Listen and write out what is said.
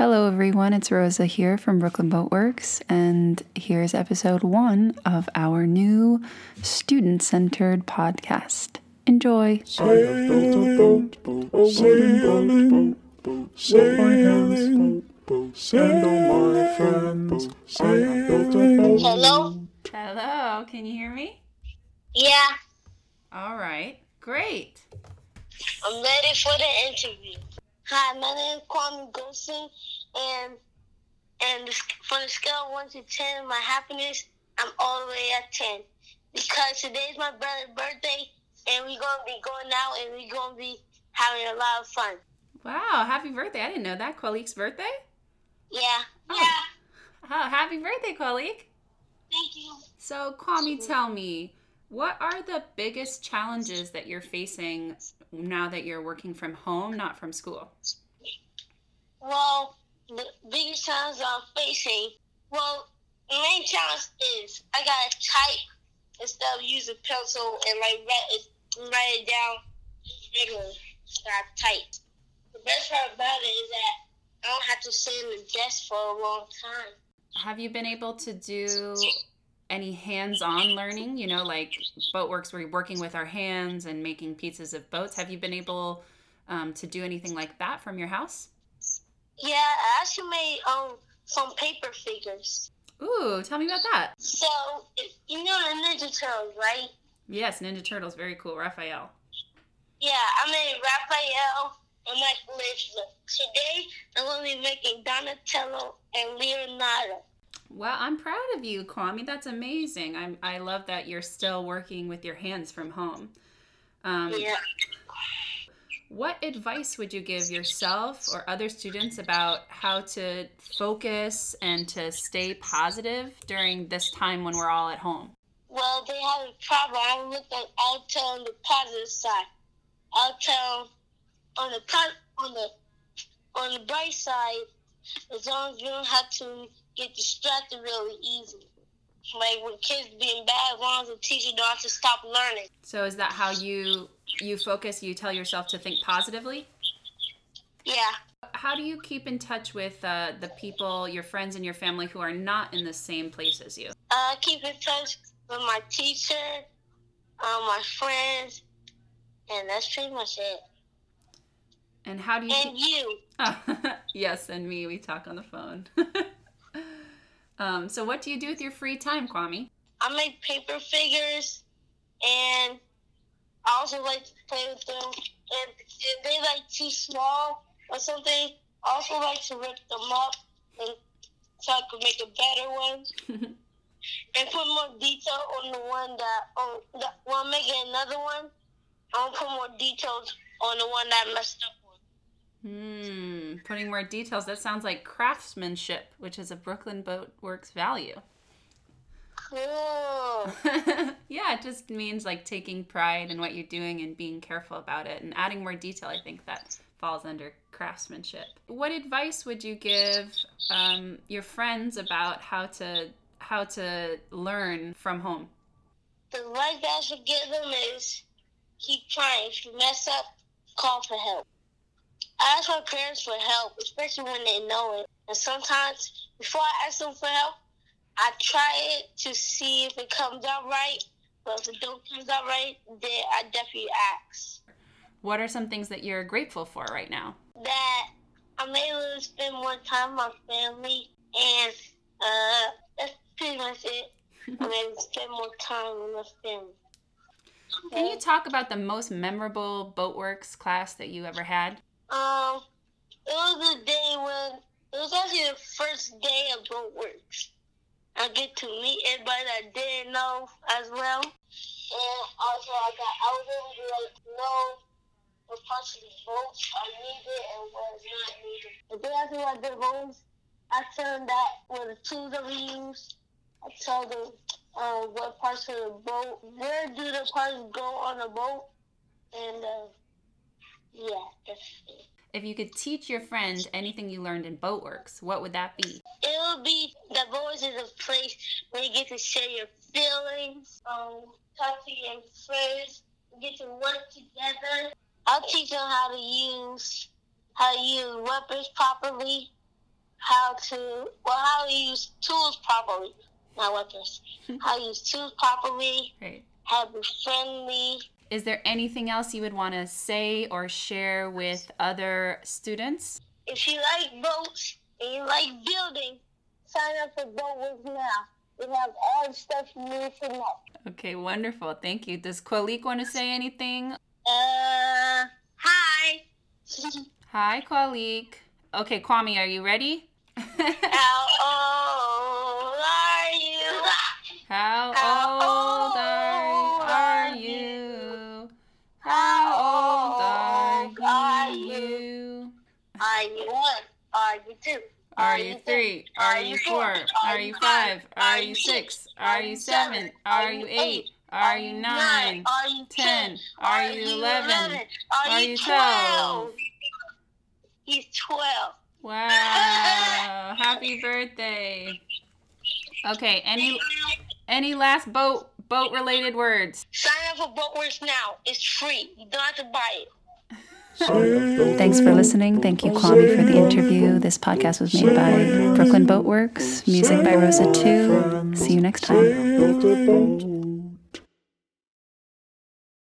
Hello, everyone. It's Rosa here from Brooklyn Boatworks, and here's episode one of our new student centered podcast. Enjoy. Sailing, sailing. Hello? Hello, can you hear me? Yeah, All right, great. I'm ready for the interview. Hi, my name is Kwame Golson, and and from the scale of 1 to 10, my happiness, I'm all the way at 10. Because today's my brother's birthday, and we're going to be going out, and we're going to be having a lot of fun. Wow, happy birthday. I didn't know that. Qualik's birthday? Yeah. Oh. Yeah. Oh, happy birthday, Qualik. Thank you. So, Kwame, tell me, what are the biggest challenges that you're facing now that you're working from home, not from school? Well, the biggest challenge I'm facing, well, the main challenge is I gotta type instead of using pencil and like write it, write it down regularly. I gotta type. The best part about it is that I don't have to sit in the desk for a long time. Have you been able to do any hands-on learning? You know, like Boatworks, we're working with our hands and making pieces of boats. Have you been able um, to do anything like that from your house? Yeah, I actually made um some paper figures. Ooh, tell me about that. So you know the Ninja Turtles, right? Yes, Ninja Turtles, very cool. Raphael. Yeah, I made Raphael and Michelangelo. Today, I'm going to be making Donatello and Leonardo. Well, I'm proud of you, Kwame. That's amazing. I'm, I love that you're still working with your hands from home. Um, Yeah. What advice would you give yourself or other students about how to focus and to stay positive during this time when we're all at home? Well, they have a problem. I look at. I'll tell them the positive side. I'll tell on the on the on the bright side. As long as you don't have to get distracted really easy. Like when kids being bad, as long as the teacher don't have to stop learning. So is that how you you focus? You tell yourself to think positively? Yeah. How do you keep in touch with uh, the people, your friends and your family who are not in the same place as you? Uh, keep in touch with my teacher, uh, my friends, and that's pretty much it. And how do you And you. keep... yes, and me, we talk on the phone. um, so what do you do with your free time, Kwame? I make paper figures, and I also like to play with them. And if they like too small or something, I also like to rip them up and so I could make a better one and put more detail on the one that on the making another one. I want to put more details on the one that I messed up on. Hmm, putting more details. That sounds like craftsmanship, which is a Brooklyn Boat Works value. Cool. yeah, it just means like taking pride in what you're doing and being careful about it and adding more detail. I think that falls under craftsmanship. What advice would you give um, your friends about how to how to learn from home? The advice I should give them is keep trying. If you mess up, call for help. I ask my parents for help, especially when they know it. And sometimes, before I ask them for help, I try it to see if it comes out right. But if it don't come out right, then I definitely ask. What are some things that you're grateful for right now? That I'm able to spend more time with my family, and uh, that's pretty much it. I'm able to spend more time with my family. Can you talk about the most memorable Boatworks class that you ever had? Um, it was the day when it was actually the first day of Boat Works. I get to meet everybody that I didn't know as well, and also I got I was able to like know what parts of the boat are needed and what is not needed. The day after I did those, I turned that with the tools that we use. I told them uh, what parts of the boat, where do the parts go on the boat, and uh, yeah, that's it. If you could teach your friend anything you learned in Boatworks, what would that be? It will be the voice is a place where you get to share your feelings, um, talk to your friends, get to work together. I'll teach them how to use how to use weapons properly how to well how to use tools properly, not weapons. how to use tools properly, Great. how to be friendly. Is there anything else you would want to say or share with other students? If you like boats and you like building, sign up for Boat Boatworks now. We have all the stuff you need to know. Okay, wonderful. Thank you. Does Kwalik want to say anything? Uh, hi. Hi, Kwalik. Okay, Kwame, are you ready? How old are you? How How two? Are you three? Are you four? Are you five? Are you six? Are you seven? Are you eight? Are you nine? Are you Ten? Are you eleven? Are you twelve? He's twelve. Wow! Happy birthday. Okay, any any last boat boat related words? Sign up for Boatworks now. It's free. You don't have to buy it. Thanks for listening. Thank you, Kwame, for the interview. This podcast was made by Brooklyn Boatworks, music by Rosa 2. See you next time.